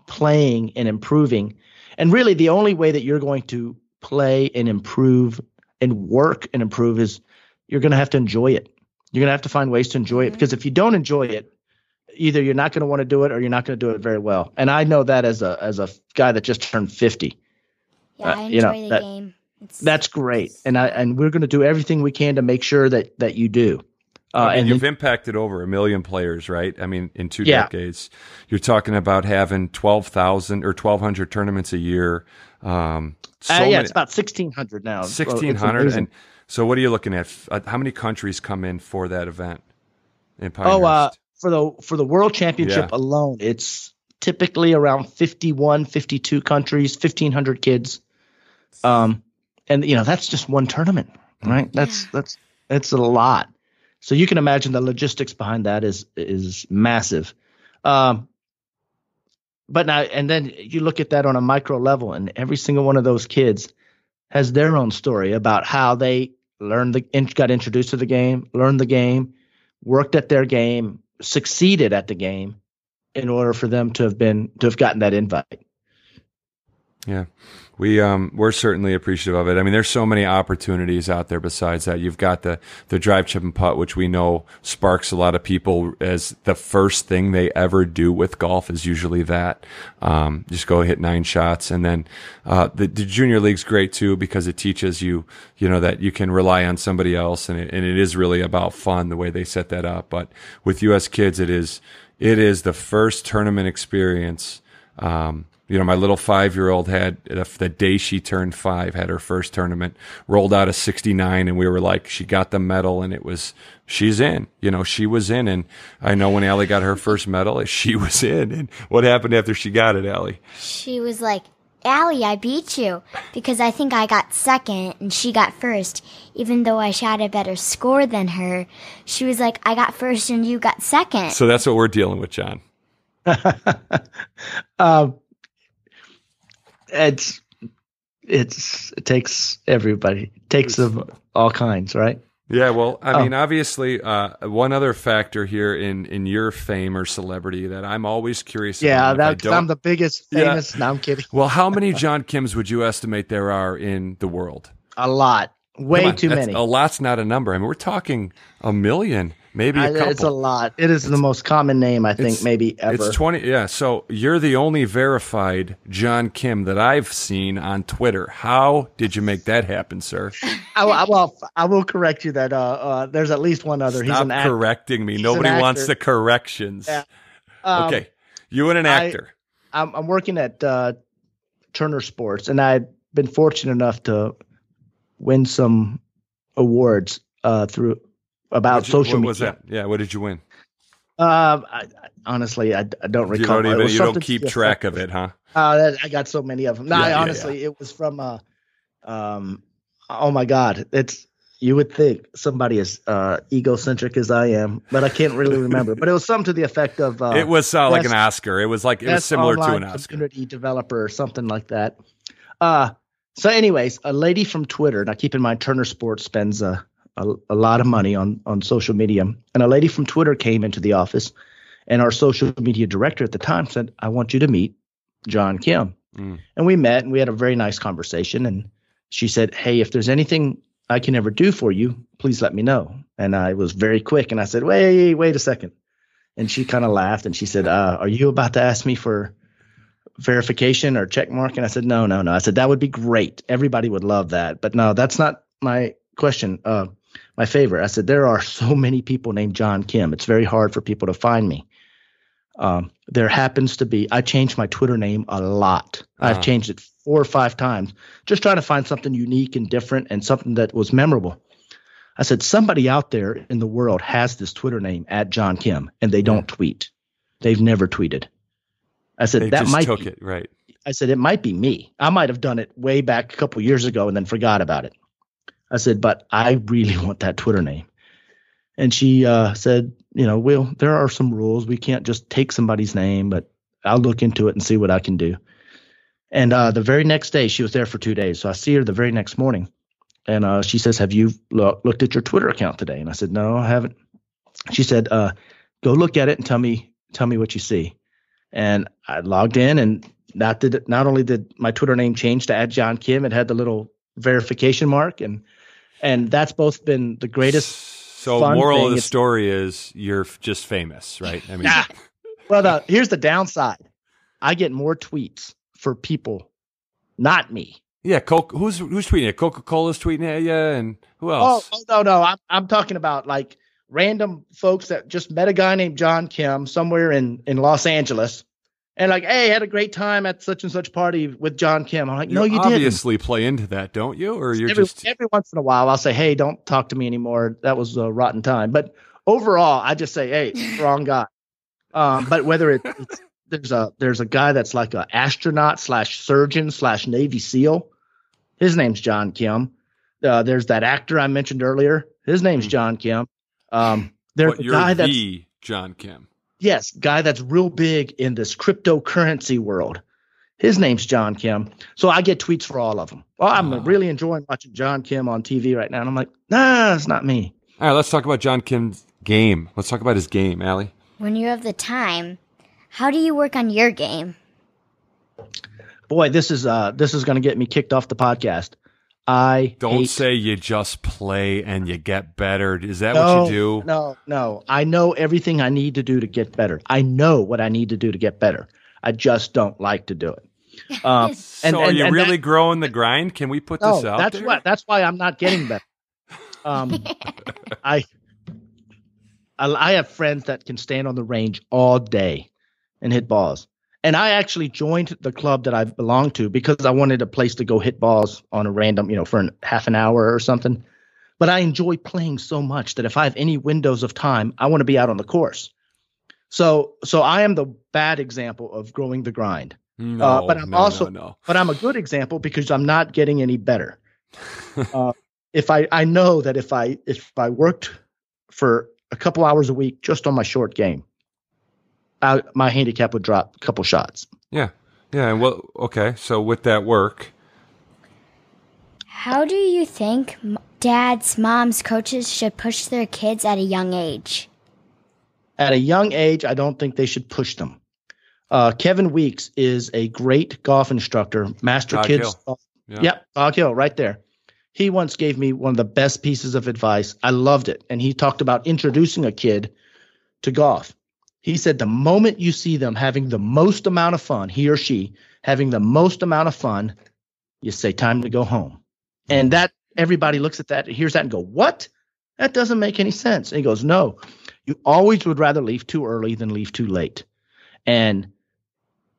playing and improving, and really the only way that you're going to play and improve and work and improve is you're going to have to enjoy it. You're going to have to find ways to enjoy it mm-hmm. because if you don't enjoy it, either you're not going to want to do it or you're not going to do it very well. And I know that as a as a guy that just turned 50. Yeah, uh, I enjoy you know, the that, game. That's great, and I and we're going to do everything we can to make sure that that you do. Uh, and you've impacted over a million players, right? I mean, in two yeah. decades, you're talking about having twelve thousand or twelve hundred tournaments a year. Um, so uh, yeah, many, it's about sixteen hundred now. Sixteen hundred, and so what are you looking at? Uh, how many countries come in for that event? In oh, uh, for the for the World Championship yeah. alone, it's typically around 51, 52 countries, fifteen hundred kids. Um, and you know that's just one tournament, right? That's that's that's a lot. So you can imagine the logistics behind that is is massive. Um, but now and then you look at that on a micro level, and every single one of those kids has their own story about how they learned the got introduced to the game, learned the game, worked at their game, succeeded at the game, in order for them to have been to have gotten that invite. Yeah we um, we're certainly appreciative of it. I mean, there's so many opportunities out there. Besides that, you've got the the drive, chip, and putt, which we know sparks a lot of people as the first thing they ever do with golf is usually that. Um, just go hit nine shots, and then uh, the, the junior league's great too because it teaches you, you know, that you can rely on somebody else, and it, and it is really about fun the way they set that up. But with U.S. kids, it is it is the first tournament experience. Um, you know, my little five year old had the day she turned five, had her first tournament, rolled out a 69, and we were like, she got the medal, and it was, she's in. You know, she was in. And I know when Allie got her first medal, she was in. And what happened after she got it, Allie? She was like, Allie, I beat you because I think I got second and she got first. Even though I shot a better score than her, she was like, I got first and you got second. So that's what we're dealing with, John. um, it's it's it takes everybody. It takes of all kinds right? Yeah well i oh. mean obviously uh, one other factor here in in your fame or celebrity that i'm always curious yeah that's i'm the biggest famous yeah. no i'm kidding. Well how many john kims would you estimate there are in the world? A lot. Way too many. a lot's not a number. I mean we're talking a million maybe a couple. It's a lot. It is it's, the most common name I think maybe ever. It's twenty. Yeah. So you're the only verified John Kim that I've seen on Twitter. How did you make that happen, sir? I, I, well, I will correct you that uh, uh, there's at least one other. Stop He's an actor. correcting me. He's Nobody wants the corrections. Yeah. Um, okay, you and an actor. I, am working at uh, Turner Sports, and I've been fortunate enough to win some awards uh, through about you, social what media. was that? Yeah, what did you win? Uh, I, honestly, I, I don't recall. You don't, even, you don't keep track of it, huh? Uh, I got so many of them. No, yeah, I, honestly, yeah, yeah. it was from uh, um, oh my god, it's You would think somebody as uh, egocentric as I am, but I can't really remember. but it was something to the effect of. Uh, it was uh, like an Oscar. It was like it was similar to an Oscar. Community developer or something like that. Uh, so, anyways, a lady from Twitter. Now, keep in mind, Turner Sports spends a, a, a lot of money on on social media, and a lady from Twitter came into the office, and our social media director at the time said, "I want you to meet John Kim." Mm. And we met, and we had a very nice conversation. And she said, "Hey, if there's anything I can ever do for you, please let me know." And I was very quick, and I said, "Wait, wait a second. And she kind of laughed, and she said, uh, "Are you about to ask me for?" verification or check mark? And I said, no, no, no. I said, that would be great. Everybody would love that. But no, that's not my question. Uh, my favorite. I said, there are so many people named John Kim. It's very hard for people to find me. Um, there happens to be, I changed my Twitter name a lot. Uh-huh. I've changed it four or five times, just trying to find something unique and different and something that was memorable. I said, somebody out there in the world has this Twitter name at John Kim and they don't tweet. They've never tweeted. I said they that might took be, it right. I said it might be me. I might have done it way back a couple years ago and then forgot about it. I said, but I really want that Twitter name. And she uh, said, you know, well, there are some rules. We can't just take somebody's name, but I'll look into it and see what I can do. And uh, the very next day, she was there for two days. So I see her the very next morning, and uh, she says, "Have you lo- looked at your Twitter account today?" And I said, "No, I haven't." She said, uh, "Go look at it and tell me tell me what you see." And I logged in, and not did not only did my Twitter name change to add John Kim, it had the little verification mark, and and that's both been the greatest. So, moral of the story is you're just famous, right? I mean, yeah. well, the, here's the downside: I get more tweets for people, not me. Yeah, Coke. Who's who's tweeting it? Coca Cola's tweeting at you, and who oh, else? Oh, oh no, no, I'm I'm talking about like random folks that just met a guy named John Kim somewhere in in Los Angeles, and like, hey, had a great time at such and such party with John Kim. I'm like, no, you obviously didn't. Obviously, play into that, don't you? Or you're every, just every once in a while, I'll say, hey, don't talk to me anymore. That was a rotten time. But overall, I just say, hey, wrong guy. Um, but whether it, it's there's a there's a guy that's like an astronaut slash surgeon slash Navy SEAL. His name's John Kim. Uh, there's that actor I mentioned earlier. His name's hmm. John Kim. Um, there's but a guy that's the John Kim. Yes, guy that's real big in this cryptocurrency world. His name's John Kim. So I get tweets for all of them. Well, I'm uh, really enjoying watching John Kim on TV right now. And I'm like, nah, it's not me. All right, let's talk about John Kim's game. Let's talk about his game, Allie. When you have the time, how do you work on your game? Boy, this is uh this is gonna get me kicked off the podcast. I don't hate... say you just play and you get better. Is that no, what you do? No, no. I know everything I need to do to get better. I know what I need to do to get better. I just don't like to do it. Um, so and, are you and really that, growing the grind? Can we put no, this out that's there? Why, that's why I'm not getting better. Um, I, I I have friends that can stand on the range all day and hit balls. And I actually joined the club that I belong to because I wanted a place to go hit balls on a random, you know, for an, half an hour or something. But I enjoy playing so much that if I have any windows of time, I want to be out on the course. So, so I am the bad example of growing the grind. No, uh, but I'm no, also, no, no. but I'm a good example because I'm not getting any better. uh, if I, I know that if I, if I worked for a couple hours a week just on my short game, I, my handicap would drop a couple shots. Yeah, yeah. And Well, okay. So with that work, how do you think dads, moms, coaches should push their kids at a young age? At a young age, I don't think they should push them. Uh, Kevin Weeks is a great golf instructor, master Cog kids. Hill. Yeah. Yep, Cog Hill, right there. He once gave me one of the best pieces of advice. I loved it, and he talked about introducing a kid to golf. He said the moment you see them having the most amount of fun, he or she having the most amount of fun, you say time to go home. And that everybody looks at that, hears that and go, "What? That doesn't make any sense." And he goes, "No. You always would rather leave too early than leave too late." And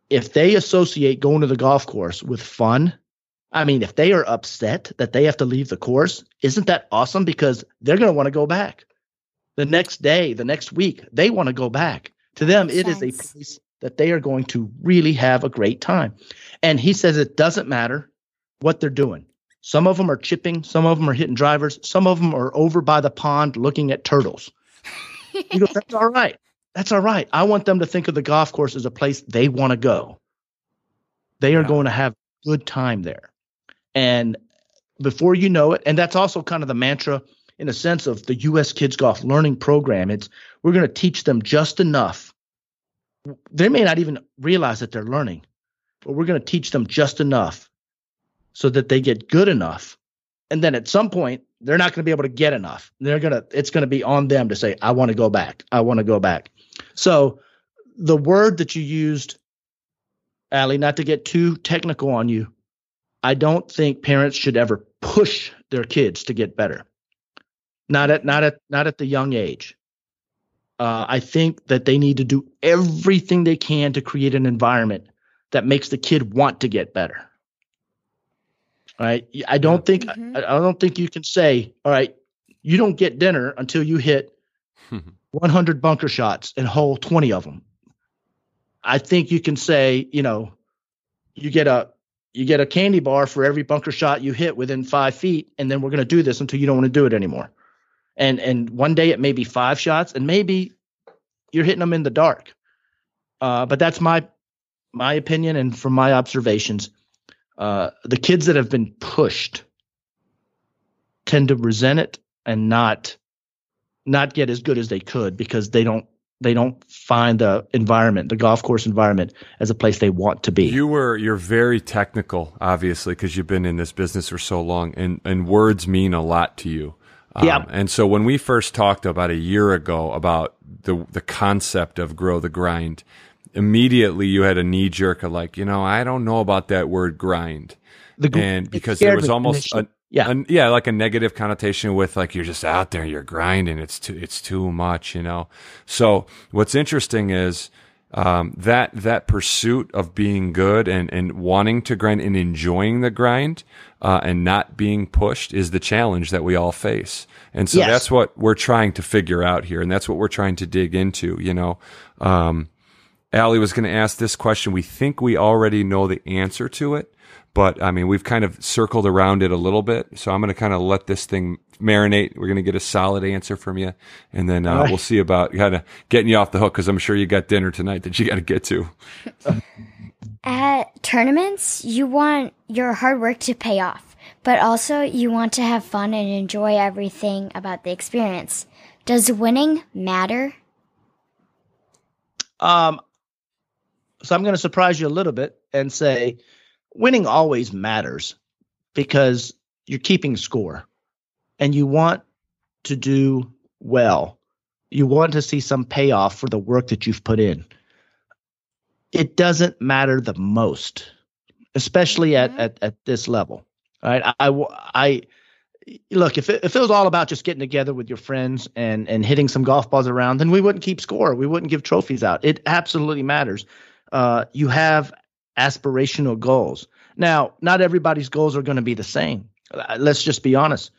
if they associate going to the golf course with fun, I mean, if they are upset that they have to leave the course, isn't that awesome? Because they're going to want to go back the next day, the next week, they want to go back. To them, it sense. is a place that they are going to really have a great time. And he says it doesn't matter what they're doing. Some of them are chipping, some of them are hitting drivers, some of them are over by the pond looking at turtles. you go, that's all right. That's all right. I want them to think of the golf course as a place they want to go. They are Yeah. going to have good time there. And before you know it, and that's also kind of the mantra in a sense of the US Kids Golf Learning Program. It's we're going to teach them just enough. They may not even realize that they're learning, but we're going to teach them just enough so that they get good enough. And then at some point, they're not going to be able to get enough. They're going to it's going to be on them to say I want to go back. I want to go back. So the word that you used Allie, not to get too technical on you, I don't think parents should ever push their kids to get better. Not at not at not at the young age. Uh, I think that they need to do everything they can to create an environment that makes the kid want to get better. All right. I don't think Mhm. I, I don't think you can say, all right, you don't get dinner until you hit 100 bunker shots and hole 20 of them. I think you can say, you know, you get a you get a candy bar for every bunker shot you hit within five feet, and then we're going to do this until you don't want to do it anymore. And and one day it may be five shots, and maybe you're hitting them in the dark. Uh, but that's my my opinion, and from my observations, uh, the kids that have been pushed tend to resent it and not not get as good as they could because they don't they don't find the environment, the golf course environment, as a place they want to be. You were you're very technical, obviously, because you've been in this business for so long, and and words mean a lot to you. Um, Yeah. And so when we first talked about a year ago about the the concept of grow the grind, immediately you had a knee jerk of like, you know, I don't know about that word grind, The gr- and because there was almost a, Yeah. a- yeah, like a negative connotation with like you're just out there, you're grinding. It's too, it's too much, you know. So what's interesting is um, that that pursuit of being good and and wanting to grind and enjoying the grind uh, and not being pushed is the challenge that we all face. And so Yes. that's what we're trying to figure out here, and that's what we're trying to dig into. You know. Um, Allie was going to ask this question. We think we already know the answer to it, but I mean, we've kind of circled around it a little bit. So I'm going to kind of let this thing marinate. We're going to get a solid answer from you, and then uh, right. we'll see about kind of getting you off the hook because I'm sure you got dinner tonight that you got to get to. At tournaments, you want your hard work to pay off, but also you want to have fun and enjoy everything about the experience. Does winning matter? Um, so I'm going to surprise you a little bit and say winning always matters because you're keeping score and you want to do well. You want to see some payoff for the work that you've put in. It doesn't matter the most, especially at, Mhm. at, at this level. All right. I, I, I look, if it, if it was all about just getting together with your friends and, and hitting some golf balls around, then we wouldn't keep score. We wouldn't give trophies out. It absolutely matters. Uh, you have aspirational goals. Now, not everybody's goals are going to be the same. Uh, Let's just be honest.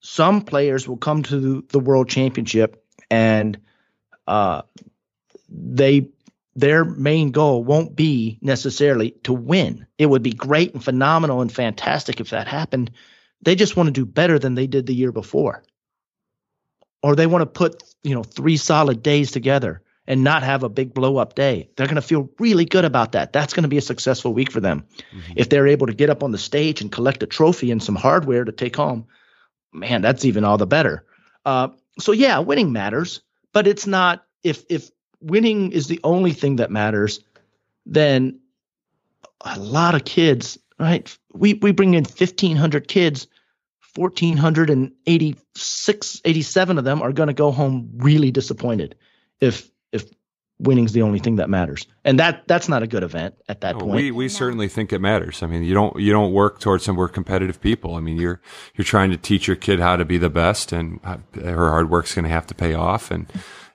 Some players will come to the World Championship and uh, they their main goal won't be necessarily to win. It would be great and phenomenal and fantastic if that happened. They just want to do better than they did the year before. Or they want to put, you know, three solid days together and not have a big blow up day. They're going to feel really good about that. That's going to be a successful week for them. If they're able to get up on the stage and collect a trophy and some hardware to take home, man, that's even all the better. Uh, so yeah, winning matters, but it's not if if winning is the only thing that matters, then a lot of kids, right? We we bring in fifteen hundred kids, fourteen hundred and eighty six, eighty seven of them are going to go home really disappointed if winning's the only thing that matters, and that that's not a good event at that Oh, point. we we certainly think it matters. I mean, you don't you don't work towards some we're competitive people. I mean, you're you're trying to teach your kid how to be the best, and her hard work's going to have to pay off. And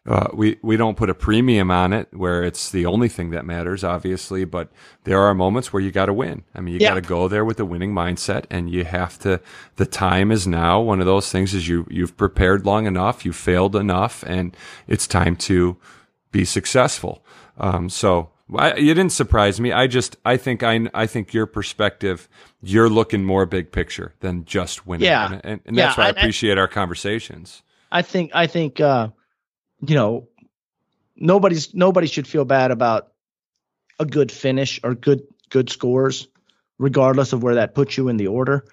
uh, we we don't put a premium on it where it's the only thing that matters, obviously. But there are moments where you got to win. I mean, you got to go there with the winning mindset, and you have to. The time is now. One of those things is you you've prepared long enough, you failed enough, and it's time to be successful. Um, so I, you didn't surprise me. I just, I think, I, I think your perspective, you're looking more big picture than just winning. Yeah. and, and, and that's Yeah, why I, I- I- appreciate our conversations. I think I think uh, you know nobody's nobody should feel bad about a good finish or good good scores, regardless of where that puts you in the order.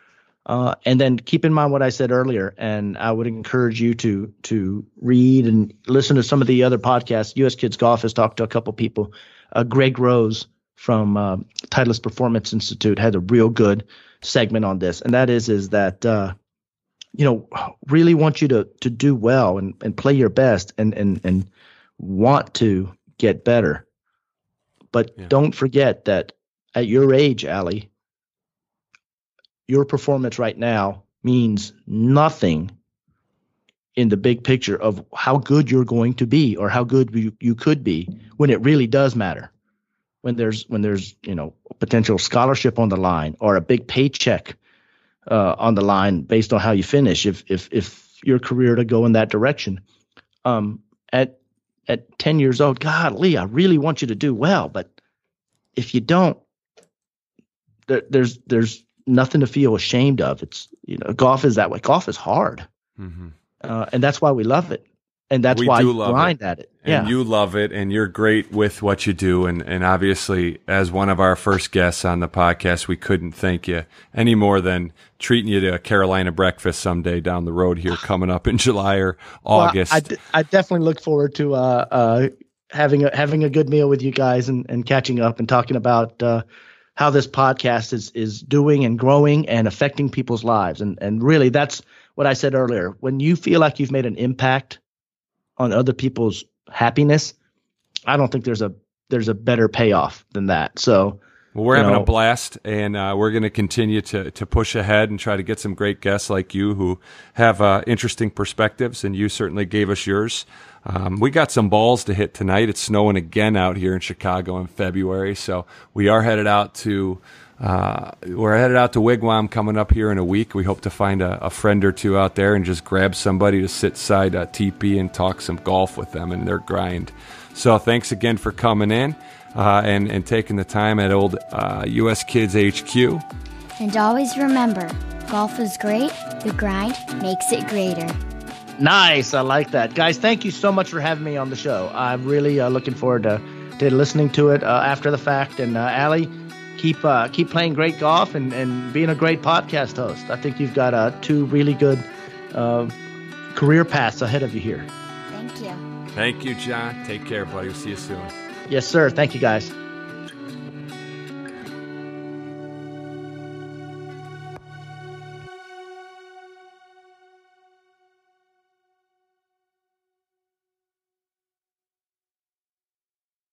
Uh, and then keep in mind what I said earlier, and I would encourage you to to read and listen to some of the other podcasts. U.S. Kids Golf has talked to a couple people. Uh, Greg Rose from uh, Titleist Performance Institute had a real good segment on this, and that is is that uh, you know really want you to to do well and, and play your best and and and want to get better. But Yeah. don't forget that at your age, Allie, your performance right now means nothing in the big picture of how good you're going to be or how good you, you could be when it really does matter. When there's when there's you know potential scholarship on the line or a big paycheck uh, on the line based on how you finish. If if if your career to go in that direction, um, at at ten years old, God, Lee, I really want you to do well, but if you don't, there, there's there's nothing to feel ashamed of. It's you know, golf is that way. Golf is hard, hmm uh, and that's why we love it, and that's We why you love grind at it. and yeah, you love it and you're great with what you do. And, and obviously as one of our first guests on the podcast we couldn't thank you any more than treating you to a carolina breakfast someday down the road here coming up in july or Well, august. I, d- I definitely look forward to uh, uh, having a having a good meal with you guys and, and catching up and talking about uh, how this podcast is is doing and growing and affecting people's lives. And and really, that's what I said earlier. When you feel like you've made an impact on other people's happiness, I don't think there's a there's a better payoff than that. So Well, we're having a blast, and uh, we're going to continue to to push ahead and try to get some great guests like you who have uh, interesting perspectives, and you certainly gave us yours. Um, we got some balls to hit tonight. It's snowing again out here in Chicago in February, so we are headed out to. Uh, we're headed out to Wigwam coming up here in a week. We hope to find a, a friend or two out there and just grab somebody to sit side uh, TP and talk some golf with them and their grind. So thanks again for coming in uh, and, and taking the time at old uh, US Kids HQ. And always remember golf is great, the grind makes it greater. Nice. I like that. Guys, thank you so much for having me on the show. I'm really uh, looking forward to, to listening to it uh, after the fact. And uh, Allie, keep uh, keep playing great golf and, and being a great podcast host. I think you've got uh, two really good uh, career paths ahead of you here. Thank you. Thank you, John. Take care, buddy. We'll see you soon. Yes, sir. Thank you, guys.